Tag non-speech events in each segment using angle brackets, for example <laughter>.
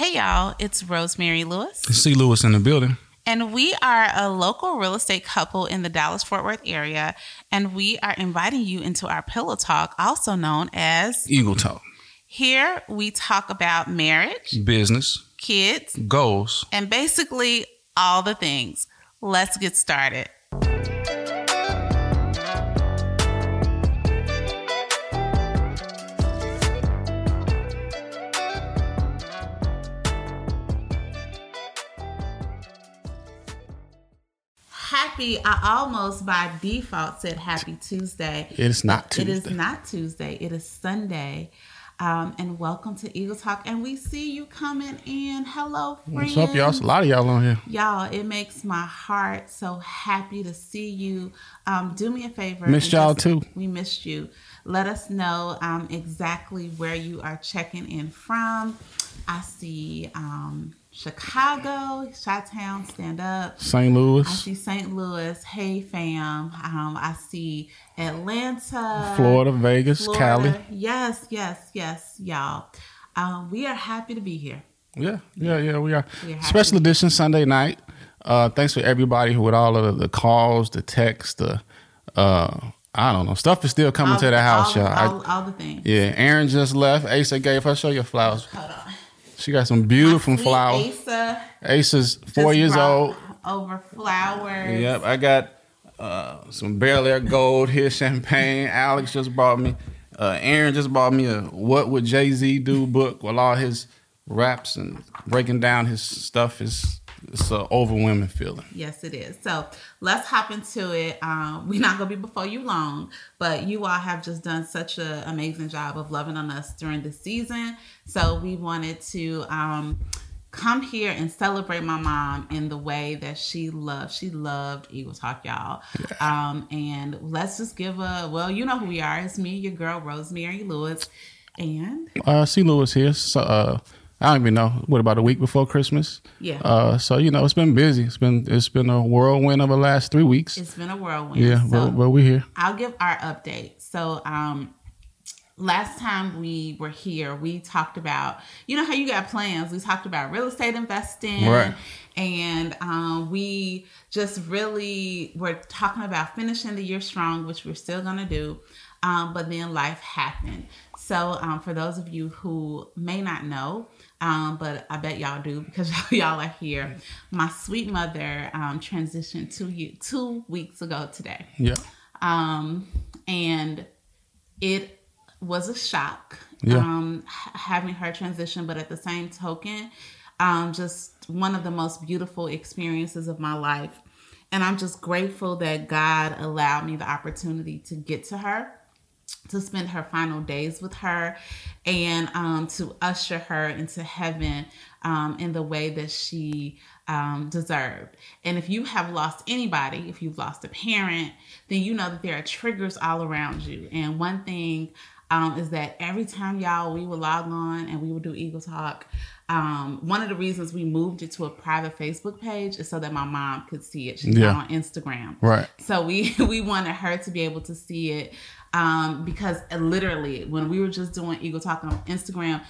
Hey, y'all, it's Rosemary Lewis. See Lewis in the building. And we are a local real estate couple in the Dallas Fort Worth area. And we are inviting you into our Pillow Talk, also known as Eagle Talk. Here we talk about marriage, Business, kids, goals. and basically all the things. Let's get started. Happy, I almost by default said happy Tuesday. It's not Tuesday. It is not Tuesday. It is Sunday. Um, and welcome to Eagle Talk. And we see you coming in. Hello, friends. What's up, y'all? It's a lot of y'all on here. Y'all, it makes my heart so happy to see you. Um, do me a favor. Missed y'all just- too. We missed you. Let us know um, exactly where you are checking in from. I see um, Chicago, Chi-Town, stand up. St. Louis, I see St. Louis, hey fam. Um, I see Atlanta, Florida, Vegas, Florida. Cali. Yes, yes, yes, y'all. Um, we are happy to be here. Yeah, yeah, yeah. We are We're special edition Sunday night. Uh, thanks for everybody who with all of the calls, the texts, the uh, I don't know stuff is still coming All- to the house, all, y'all. I- All, all the things. yeah, Aaron just left. Asa gave her show your flowers. Hold on. She got some beautiful flowers. Asa Asa's four years old. Over flowers. Yep, I got uh, some Belaire Gold here, <laughs> champagne. Alex just bought me. Uh, Aaron just bought me a "What Would Jay Z Do" book with all his raps and breaking down his stuff. Is it's an overwhelming feeling. Yes, it is. So let's hop into it. Um, we're not gonna be before you long, but you all have just done such an amazing job of loving on us during the season. So we wanted to um, come here and celebrate my mom in the way that she loved. She loved Eagle Talk, y'all. Um, and let's just give a well, you know who we are. It's me, your girl Rosemary Lewis, and Uh, see Lewis here. So uh, I don't even know what about a week before Christmas. Yeah. Uh, so you know it's been busy. It's been it's been a whirlwind of the last three weeks. it's been a whirlwind. yeah, So- but, but we're here. I'll give our update. So, um, last time we were here, we talked about, you know, how you got plans. We talked about real estate investing. Right. And um, we just really were talking about finishing the year strong, which we're still going to do. Um, but then life happened. So, um, for those of you who may not know, um, but I bet y'all do because <laughs> y'all are here. My sweet mother um, transitioned two ye- two weeks ago today Yeah. um, and it was a shock Yeah. um, having her transition, but at the same token, um, just one of the most beautiful experiences of my life. And I'm just grateful that God allowed me the opportunity to get to her to spend her final days with her and um, to usher her into heaven um, in the way that she um, deserved. And if you have lost anybody, if you've lost a parent, then you know that there are triggers all around you. And one thing um, is that every time y'all we would log on and we would do Eagle Talk, um, one of the reasons we moved it to a private Facebook page is so that my mom could see it. She's Yeah. not on Instagram. Right. So we <laughs> we wanted her to be able to see it um, because literally when we were just doing Eagle Talk on Instagram,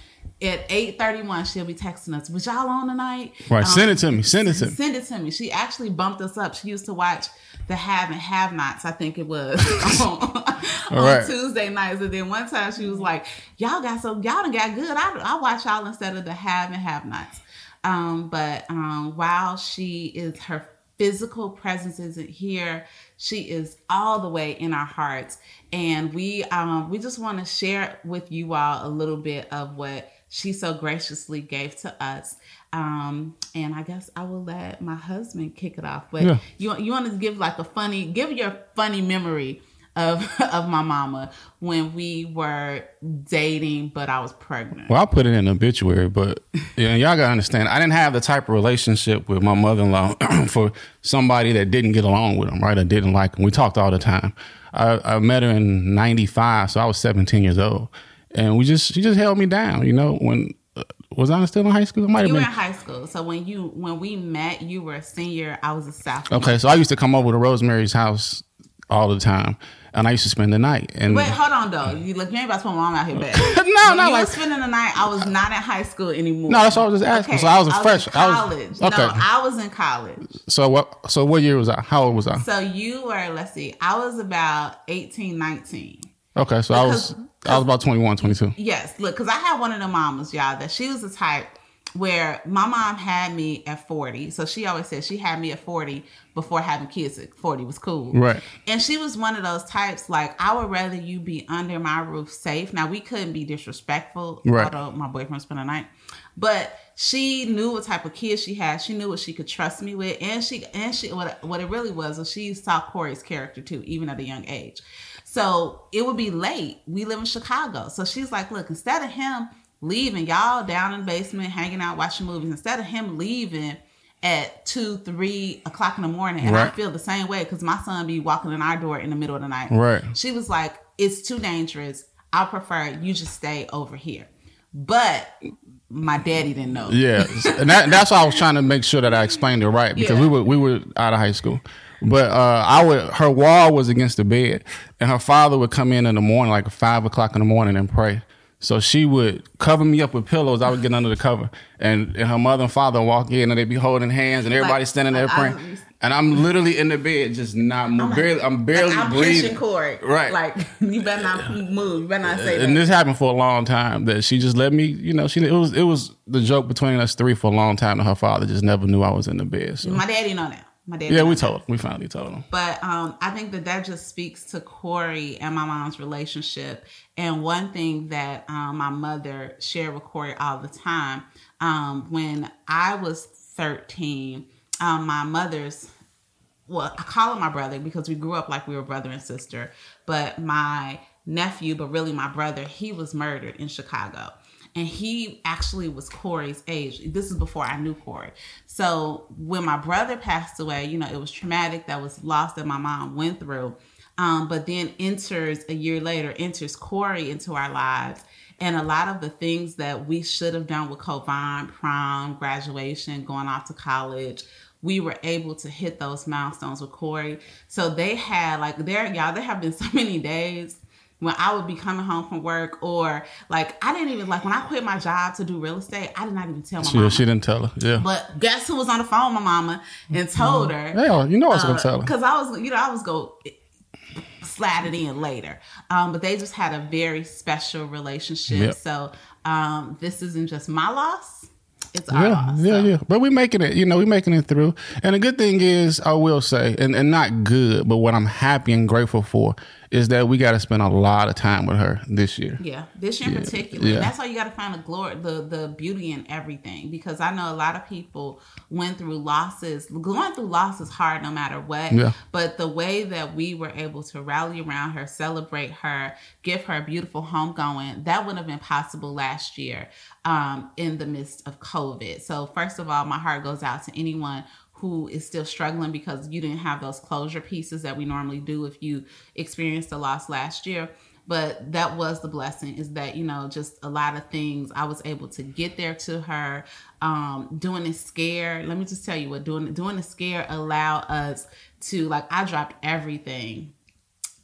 at eight thirty one she'll be texting us, "Was y'all on tonight?" Right. Um, Send it to me. Send it to me. Send it to me. She actually bumped us up. She used to watch the Have and Have Nots, I think it was, <laughs> on, <laughs> on right. Tuesday nights. And then one time she was like, "Y'all got so y'all done got good. I I watch y'all instead of the Have and Have Nots." Um, but um, while she is her physical presence isn't here, she is all the way in our hearts, and we um, we just want to share with you all a little bit of what she so graciously gave to us. Um, and I guess I will let my husband kick it off. But Yeah. you you want to give like a funny, give your funny memory of <laughs> of my mama when we were dating, but I was pregnant. Well, I'll put it in an obituary, but yeah, y'all gotta understand. I didn't have the type of relationship with my mother-in-law <clears throat> for somebody that didn't get along with him, right? I didn't like him. We talked all the time. I, I met her in '95, so I was 17 years old, and we just she just held me down. You know, when uh, was I still in high school? I might have You were been. in high school, so when you when we met, you were a senior. I was a sophomore. Okay, so I used to come over to Rosemary's house all the time, and I used to spend the night. And Wait, hold on though. You look, you ain't about to put my mom out here bad. <laughs> No, When no, you like- was spending the night. I was not in high school anymore. No, that's what I was just asking. So I was a fresh- in I was- college. okay. No, I was in college. so what? So what year was I? How old was I? So you were, let's see, I was about 18, 19. Okay, so I was I was about 21, 22. Yes, look, because I had one of the mamas, y'all, that she was the type where my mom had me at 40. So she always said she had me at 40 before having kids at 40 was cool. Right. And she was one of those types, like, I would rather you be under my roof safe. Now, we couldn't be disrespectful, Right. although my boyfriend spent the night. But she knew what type of kids she had. She knew what she could trust me with. And she, and she, what, what it really was, was she saw Corey's character too, even at a young age. So it would be late. We live in Chicago. So she's like, look, instead of him leaving, y'all down in the basement, hanging out, watching movies, instead of him leaving at two, three o'clock in the morning, and I feel the same way because my son be walking in our door in the middle of the night. Right. She was like, it's too dangerous. I prefer you just stay over here. But my daddy didn't know. Yeah, and that, that's why I was trying to make sure that I explained it right because Yeah. we were we were out of high school, but uh, I would her wall was against the bed, and her father would come in in the morning like five o'clock in the morning and pray. So she would cover me up with pillows. I would get under the cover, and, and her mother and father walk in, and they'd be holding hands, and everybody Like, standing there like, I- praying. and I'm literally in the bed, just not moving. barely, I'm barely Like, I'm breathing. pinching Corey. Right. Like <laughs> you better not move. You better not say that. and that. this happened for a long time that she just let me you know she it was it was the joke between us three for a long time and her father just never knew I was in the bed so My daddy know now. My daddy. yeah we told him we finally told him But um, I think that that just speaks to Corey and my mom's relationship. And one thing that um, my mother shared with Corey all the time um, when I was 13, um, my mother's, well, I call him my brother because we grew up like we were brother and sister, but my nephew, but really my brother, he was murdered in Chicago. And he actually was Corey's age. This is before I knew Corey. So when my brother passed away, you know, it was traumatic. That was loss that my mom went through. Um, but then enters a year later, enters Corey into our lives. And a lot of the things that we should have done with Covine, prom, graduation, going off to college, we were able to hit those milestones with Corey. So they had like there, y'all, there have been so <laughs> many days when I would be coming home from work or like I didn't even like when I quit my job to do real estate, I did not even tell my she, mama. she didn't tell her yeah But guess who was on the phone with my mama and told her? yeah you know I was gonna tell her Because I was, you know, I was go slide it in later. Um, but they just had a very special relationship. Yep. So um, this isn't just my loss; it's our yeah, loss. yeah, So- yeah. But we're making it, you know, we're making it through. And the good thing is, I will say, and, and not good, but what I'm happy and grateful for is that we got to spend a lot of time with her this year. Yeah, this year in particular. yeah. That's why you got to find the glory, the the beauty in everything. Because I know a lot of people went through losses. Going through loss is hard, no matter what. Yeah. But the way that we were able to rally around her, celebrate her, give her a beautiful homegoing, that wouldn't have been possible last year um, in the midst of COVID. So first of all, my heart goes out to anyone who is still struggling because you didn't have those closure pieces that we normally do if you experienced a loss last year but that was the blessing is that you know just a lot of things i was able to get there to her um doing the scare let me just tell you what doing doing the scare allowed us to like i dropped everything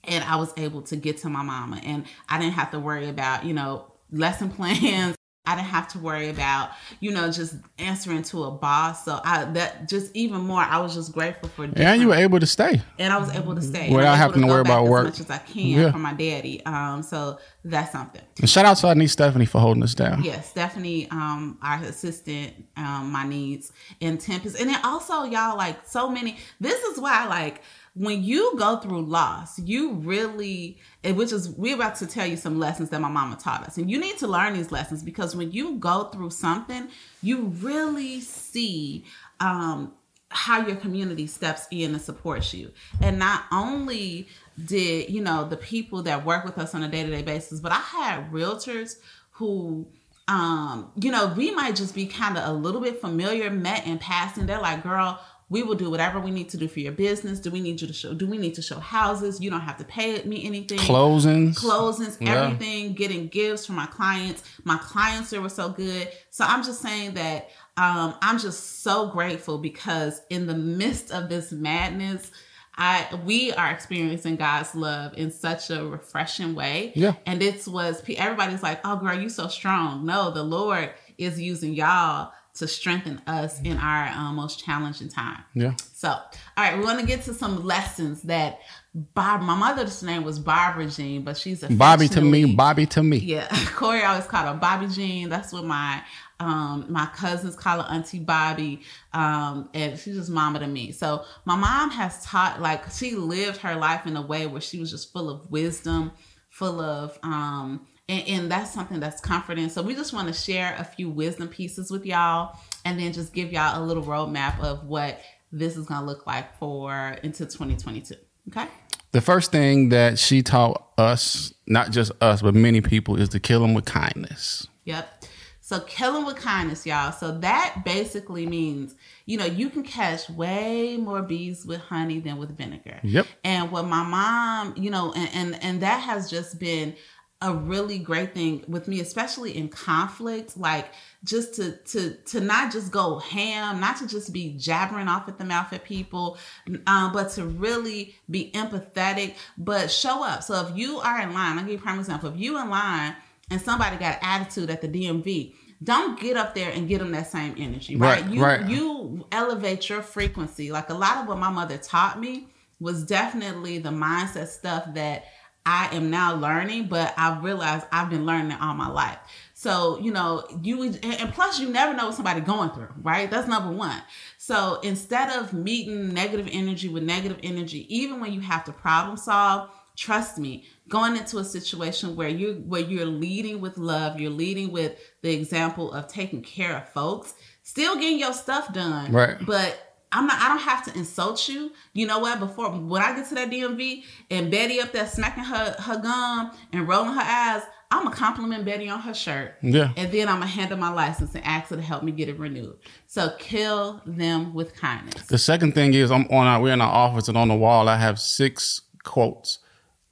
and I was able to get to my mama and I didn't have to worry about, you know, lesson <laughs> plans. I didn't have to worry about, you know, just answering to a boss. So I that just even more, I was just grateful for different, And you were able to stay. and I was able to stay Without And I was having able to worry about as work. much as I can Yeah. for my daddy. Um, so that's something. And shout out to our niece Stephanie for holding us down. Yeah, Stephanie, um, our assistant, um, my needs, and Tempest. And then also, y'all, like so many. This is why, like, when you go through loss, you really, which is, we're about to tell you some lessons that my mama taught us. And you need to learn these lessons because when you go through something, you really see, um, how your community steps in and supports you. And not only did, you know, the people that work with us on a day-to-day basis, but I had realtors who um, you know, we might just be kind of a little bit familiar, met in passing. They're like, girl, we will do whatever we need to do for your business. Do we need you to show do we need to show houses? You don't have to pay me anything Closings. closings, Yeah. everything, getting gifts from my clients. My clients were so good. So I'm just saying that um, I'm just so grateful because in the midst of this madness, I we are experiencing God's love in such a refreshing way. Yeah. And this was everybody's like, "Oh, girl, you so strong." No, the Lord is using y'all to strengthen us in our um, most challenging time. Yeah. So, all right, we want to get to some lessons that Bob. My mother's name was Barbara Jean, but she's a Bobby to me, Bobby to me. Yeah, <laughs> Corey always called her Bobby Jean. That's what my um, my cousins call her Auntie Bobby, um, and she's just mama to me. So my mom has taught, like, she lived her life in a way where she was just full of wisdom, full of, um, and, and that's something that's comforting. So we just want to share a few wisdom pieces with y'all, and then just give y'all a little roadmap of what this is going to look like for into 2022. Okay. The first thing that she taught us, not just us, but many people, is to kill them with kindness. Yep. So kill them with kindness, y'all. So that basically means, you know, you can catch way more bees with honey than with vinegar. Yep. And what my mom, you know, and and, and that has just been a really great thing with me especially in conflict like just to to to not just go ham not to just be jabbering off at the mouth at people um, but to really be empathetic but show up so if you are in line i'll give you a prime example if you in line and somebody got attitude at the DMV, don't get up there and get them that same energy, right? Right, you right. you elevate your frequency. Like a lot of what my mother taught me was definitely the mindset stuff that I am now learning, but I've realized I've been learning it all my life. So, you know, you and plus you never know what somebody going through, right? That's number one. So instead of meeting negative energy with negative energy, even when you have to problem solve, trust me, going into a situation where you where you're leading with love, you're leading with the example of taking care of folks, still getting your stuff done. Right. But I'm not I don't have to insult you. You know what? Before when I get to that DMV and Betty up there smacking her her gum and rolling her eyes, I'm gonna compliment Betty on her shirt. Yeah. And then I'm gonna hand her my license and ask her to help me get it renewed. So kill them with kindness. The second thing is I'm on our we're in our office and on the wall I have six quotes.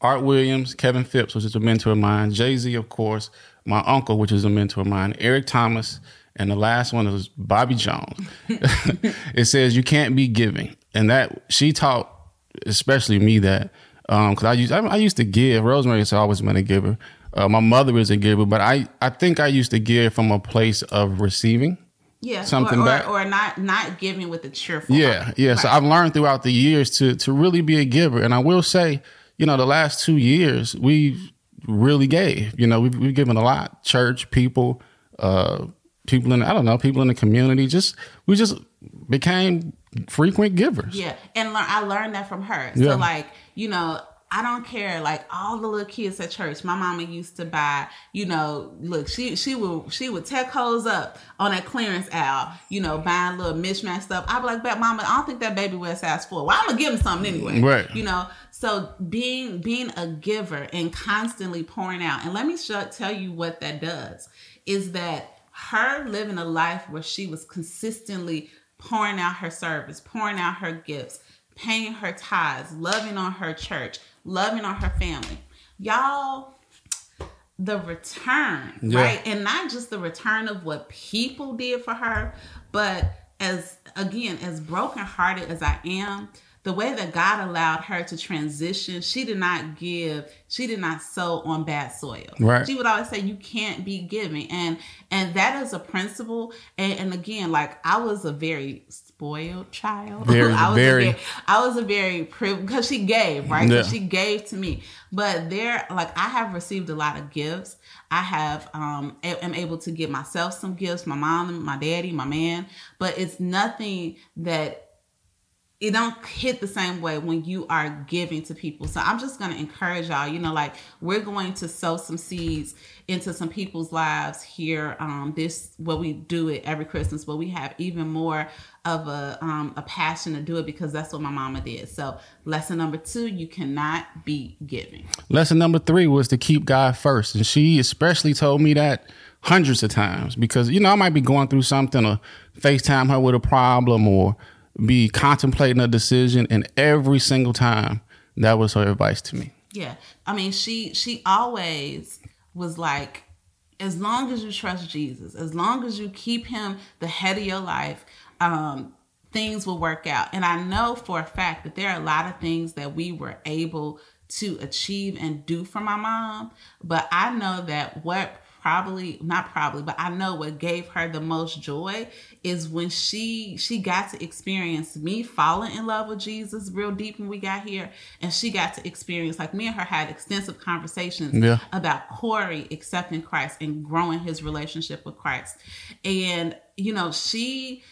Art Williams, Kevin Phipps, which is a mentor of mine, Jay Z, of course, my uncle, which is a mentor of mine, Eric Thomas, and the last one is Bobby Jones. <laughs> it says you can't be giving, and that she taught, especially me that because I used I, I, used to give. Rosemary has always been a giver. Uh, my mother is a giver, but I I think I used to give from a place of receiving. Yeah, something or, or, back. or not not giving with a cheerful. Yeah, heart. yeah. Right. So I've learned throughout the years to to really be a giver, and I will say you know, the last two years we really gave. You know, we've, we've given a lot. Church, people, uh, people in I don't know, people in the community. Just we just became frequent givers. Yeah, and learn, I learned that from her. So Yeah. like you know. I don't care. Like all the little kids at church, my mama used to buy. You know, look, she she would she would tech hoes up on that clearance aisle. You know, buying little mismatch stuff. I'd be like, "But mama, I don't think that baby wears size four. Well, I'm gonna give him something anyway." Right. You know, so being being a giver and constantly pouring out, and let me show, tell you what that does is that her living a life where she was consistently pouring out her service, pouring out her gifts, paying her tithes, loving on her church, loving on her family. Y'all, the return, Yeah. right? And not just the return of what people did for her, but as again, as brokenhearted as I am, the way that God allowed her to transition, she did not give, she did not sow on bad soil. Right. She would always say, You can't be giving. And and that is a principle. And, and again, like I was a very spoiled child. Very, I was very. A very I was a very privileged because she gave, right? Yeah. She gave to me. But there, like I have received a lot of gifts. I have um am able to give myself some gifts, my mom, my daddy, my man. But it's nothing that it don't hit the same way when you are giving to people. So I'm just gonna encourage y'all, you know, like we're going to sow some seeds into some people's lives here. Um, this what we do it every Christmas, but we have even more of a um, a passion to do it because that's what my mama did. So lesson number two, you cannot be giving. Lesson number three was to keep God first. And she especially told me that hundreds of times because, you know, I might be going through something or FaceTime her with a problem or be contemplating a decision. And every single time, that was her advice to me. Yeah. I mean, she she always was like as long as you trust Jesus, as long as you keep him the head of your life, um things will work out. And I know for a fact that there are a lot of things that we were able to achieve and do for my mom. But I know that what probably not probably but i know what gave her the most joy is when she she got to experience me falling in love with jesus real deep when we got here. And she got to experience like me and her had extensive conversations Yeah. about corey accepting christ and growing his relationship with christ. And you know she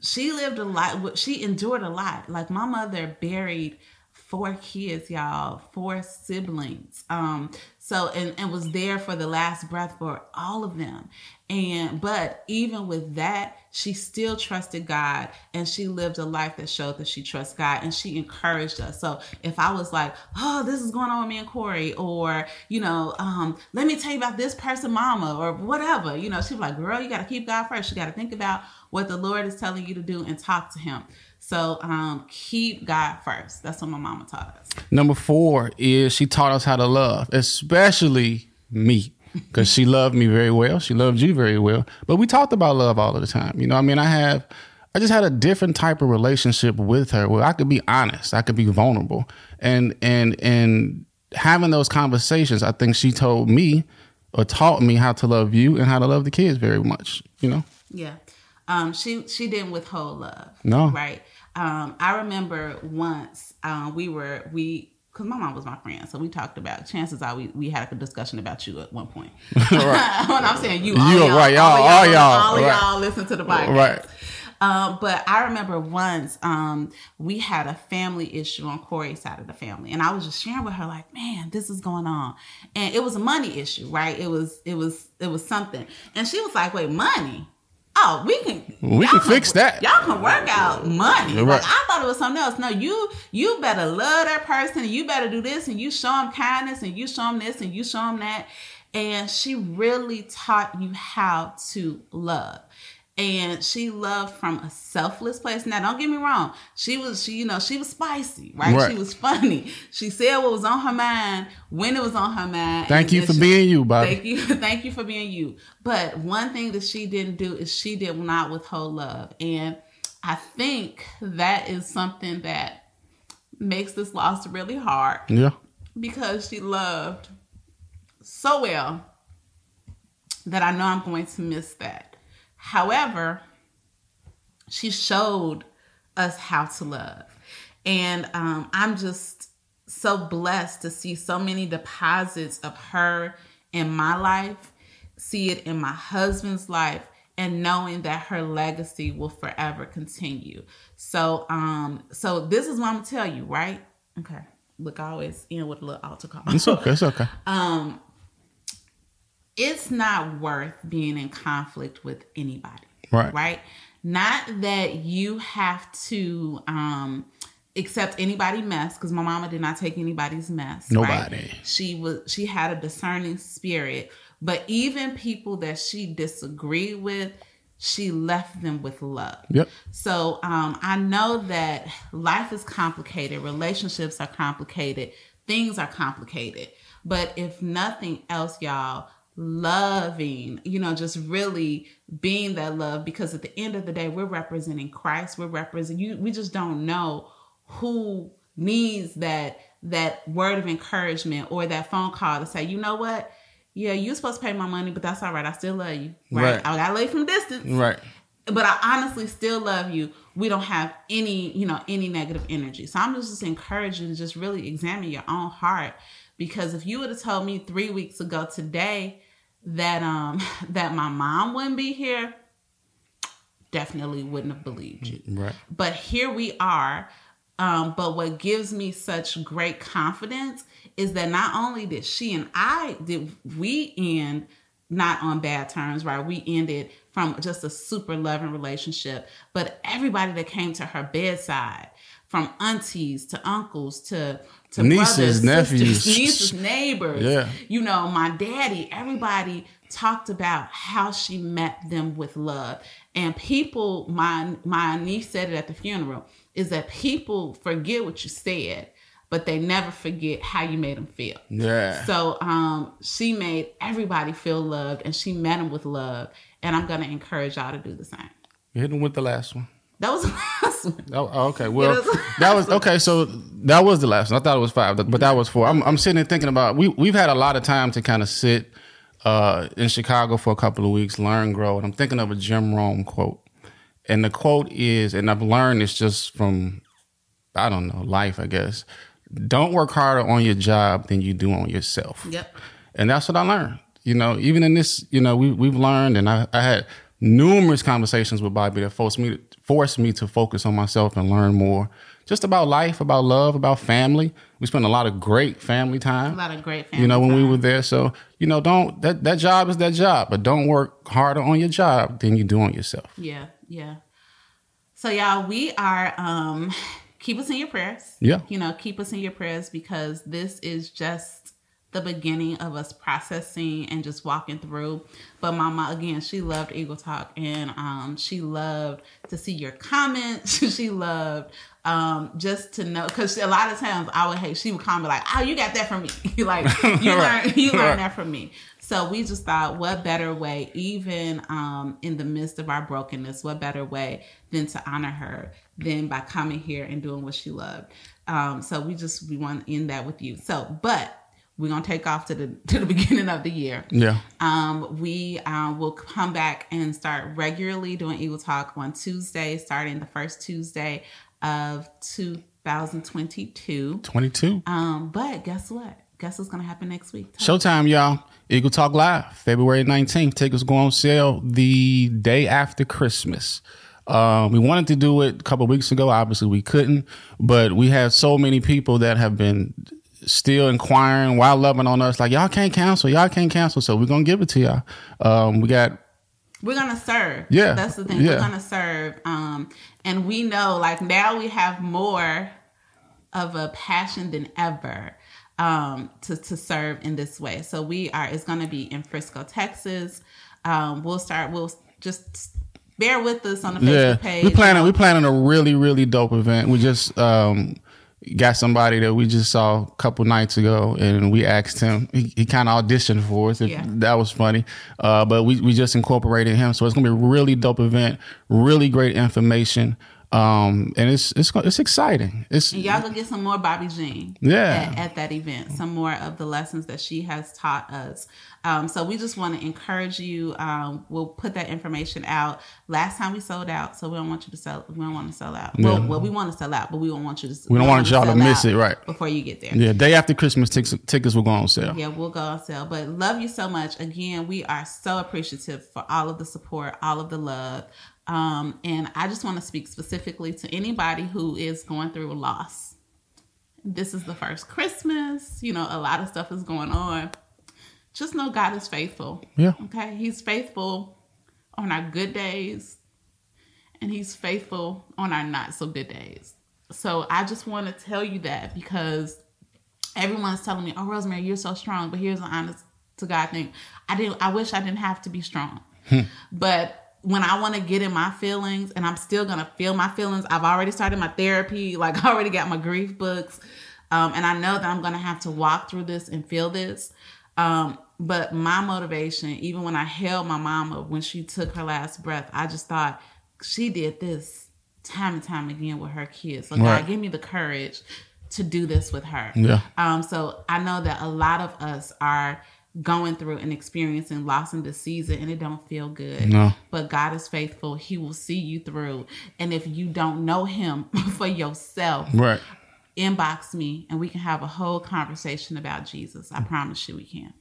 she lived a lot she endured a lot. Like my mother buried four kids y'all four siblings. Um so and, and was there for the last breath for all of them. And but even with that she still trusted god and she lived a life that showed that she trusts god and she encouraged us. So if i was like oh this is going on with me and corey or you know um let me tell you about this person mama or whatever you know she was like girl you got to keep god first. You got to think about what the lord is telling you to do and talk to him so um keep god first that's what my mama taught us Number four is she taught us how to love, especially me, because she loved me very well. She loved you very well. But we talked about love all of the time. You know, I mean, I have, I just had a different type of relationship with her where I could be honest, I could be vulnerable, and and and having those conversations, I think she told me or taught me how to love you and how to love the kids very much. You know. Yeah. Um, she she didn't withhold love. No. Right. Um, I remember once um, we were we because my mom was my friend, so we talked about. Chances are we, we had a discussion about you at one point. <laughs> <laughs> when I'm saying you, all You, y'all, right, y'all, all, all y'all, y'all, all of y'all listen to the podcast. Right. Um, but I remember once um, we had a family issue on Corey's side of the family, and I was just sharing with her like, "Man, this is going on," and it was a money issue, right? It was, it was, it was something, and she was like, "Wait, money? Oh, we can, We y'all can fix that." Y'all can work out money. Right. Like I thought it was something else. No, you, you better love that person, and you better do this, and you show them kindness, and you show them this, and you show them that." And she really taught you how to love and she loved from a selfless place. Now, don't get me wrong. She was, she, you know, she was spicy, right? Right. She was funny. She said what was on her mind when it was on her mind. Thank you for she- being you, Bobby. Thank you, <laughs> thank you for being you. But one thing that she didn't do is she did not withhold love, and I think that is something that makes this loss really hard Yeah. because she loved so well that I know I'm going to miss that. However, she showed us how to love. And um, I'm just so blessed to see so many deposits of her in my life, see it in my husband's life, and knowing that her legacy will forever continue. So, um, so this is what I'm gonna tell you, right? Okay. Look, I always end with a little altar call It's okay. It's okay. <laughs> um it's not worth being in conflict with anybody Right. right not that you have to um accept anybody mess because my mama did not take anybody's mess right? Nobody. she was she had a discerning spirit but even people that she disagreed with she left them with love Yep. so um, I know that life is complicated, relationships are complicated, things are complicated. But if nothing else, y'all, loving, you know, just really being that love, because at the end of the day, we're representing Christ. We're representing you. We just don't know who needs that that word of encouragement or that phone call to say, you know what? Yeah, you're supposed to pay my money, but that's all right. I still love you. Right. Right. I gotta love from distance Right. but I honestly still love you. We don't have any, you know, any negative energy. So I'm just, just encouraging to just really examine your own heart. Because if you would have told me three weeks ago today that um <laughs> that my mom wouldn't be here, definitely wouldn't have believed you. Right. But here we are. Um, but what gives me such great confidence is that not only did she and I did we end not on bad terms, right? We ended from just a super loving relationship, but everybody that came to her bedside, from aunties to uncles to to Nieces, brothers, nephews. sisters, <laughs> nieces, neighbors, Yeah. you know, my daddy, everybody talked about how she met them with love. And people, my my niece said it at the funeral, is that people forget what you said, but they never forget how you made them feel. Yeah. So um, she made everybody feel loved, and she met them with love. And I'm gonna encourage y'all to do the same. You hit him with the last one. That was the <laughs> last one. Oh, okay. Well, was- that was okay. So that was the last one. I thought it was five, but that was four. I'm, I'm sitting there thinking about we we've had a lot of time to kind of sit uh, in Chicago for a couple of weeks, learn, grow, and I'm thinking of a Jim Rohn quote, and the quote is, and I've learned this just from I don't know life, I guess. Don't work harder on your job than you do on yourself. Yep. And that's what I learned. You know, even in this, you know, we we've learned, and I, I had numerous conversations with Bobby that forced me to forced me to focus on myself and learn more, just about life, about love, about family. We spent a lot of great family time. A lot of great family. You know, when we were there. So, you know, don't that that job is that job, but don't work harder on your job than you do on yourself. Yeah, yeah. So y'all, we are um keep us in your prayers. Yeah. You know, keep us in your prayers because this is just the beginning of us processing and just walking through. But mama again, she loved Eagle Talk and um she loved to see your comments. <laughs> she loved um just to know because a lot of times I would hate she would comment like, Oh, you got that from me. <laughs> like you <laughs> Right. learned you Right. learned that from me. So we just thought, what better way, even um, in the midst of our brokenness, what better way than to honor her than by coming here and doing what she loved. Um, so we just we want to end that with you. So, but we're gonna take off to the <laughs> to the beginning of the year. Yeah. Um, we uh, will come back and start regularly doing Eagle Talk on Tuesday, starting the first Tuesday of 2022. 22. Um, but guess what? Guess what's gonna happen next week? Showtime, y'all. Eagle Talk Live, February 19th. Tickets go on sale the day after Christmas. Um, we wanted to do it a couple weeks ago. Obviously, we couldn't, but we have so many people that have been still inquiring while loving on us, like, y'all can't cancel, y'all can't cancel. So we're to give it to y'all. Um, we got We're gonna serve. Yeah, That's the thing. yeah. We're gonna serve. Um, and we know like now we have more of a passion than ever um to, to serve in this way. So we are it's gonna be in Frisco, Texas. Um, we'll start we'll just bear with us on the Facebook yeah, page. we planning we planning a really really dope event. We just um, got somebody that we just saw a couple nights ago, and we asked him. He, he kind of auditioned for us. Yeah. That was funny. Uh, but we we just incorporated him, so it's gonna be a really dope event. Really great information. Um, and it's it's it's exciting. It's And y'all gonna get some more Bobby Jean. Yeah. At, at that event, some more of the lessons that she has taught us. Um, so we just want to encourage you. Um, we'll put that information out. Last time we sold out, so we don't want you to sell. We don't want to sell out. Well, Yeah. well, we want to sell out, but we don't want you to. We don't want y'all to miss it, right. Before you get there. yeah. Day after Christmas, tickets tickets will go on sale. Yeah, we'll go on sale. But love you so much. Again, we are so appreciative for all of the support, all of the love. Um, and I just want to speak specifically to anybody who is going through a loss. This is the first Christmas. You know, a lot of stuff is going on. Just know God is faithful. Yeah. Okay. He's faithful on our good days, and He's faithful on our not so good days. So I just want to tell you that because everyone's telling me, "Oh, Rosemary, you're so strong." But here's an honest to God thing: I didn't. I wish I didn't have to be strong, but when I want to get in my feelings, and I'm still gonna feel my feelings. I've already started my therapy. <laughs> Like I already got my grief books, um, and I know that I'm gonna have to walk through this and feel this. Um, but my motivation, even when I held my mama when she took her last breath, I just thought she did this time and time again with her kids. So Right. God, give me the courage to do this with her. Yeah. Um, so I know that a lot of us are going through and experiencing loss in this season and it don't feel good. No. But God is faithful. He will see you through. And if you don't know him <laughs> for yourself, Right. inbox me and we can have a whole conversation about Jesus. I promise you we can.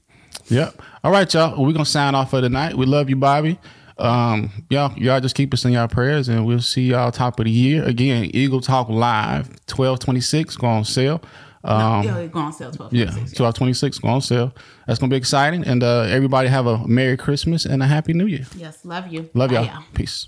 Yep. All right, y'all. Well, we're gonna sign off for tonight. We love you, Bobby. Um, y'all, y'all just keep us in y'all prayers, and we'll see y'all top of the year again. Eagle Talk Live, twelve twenty six, go on sale. Um, yeah, go on sale 12 yeah, twelve twenty six, go on sale. That's gonna be exciting, and uh, everybody have a Merry Christmas and a Happy New Year. Yes, love you. Love Bye, y'all. Peace.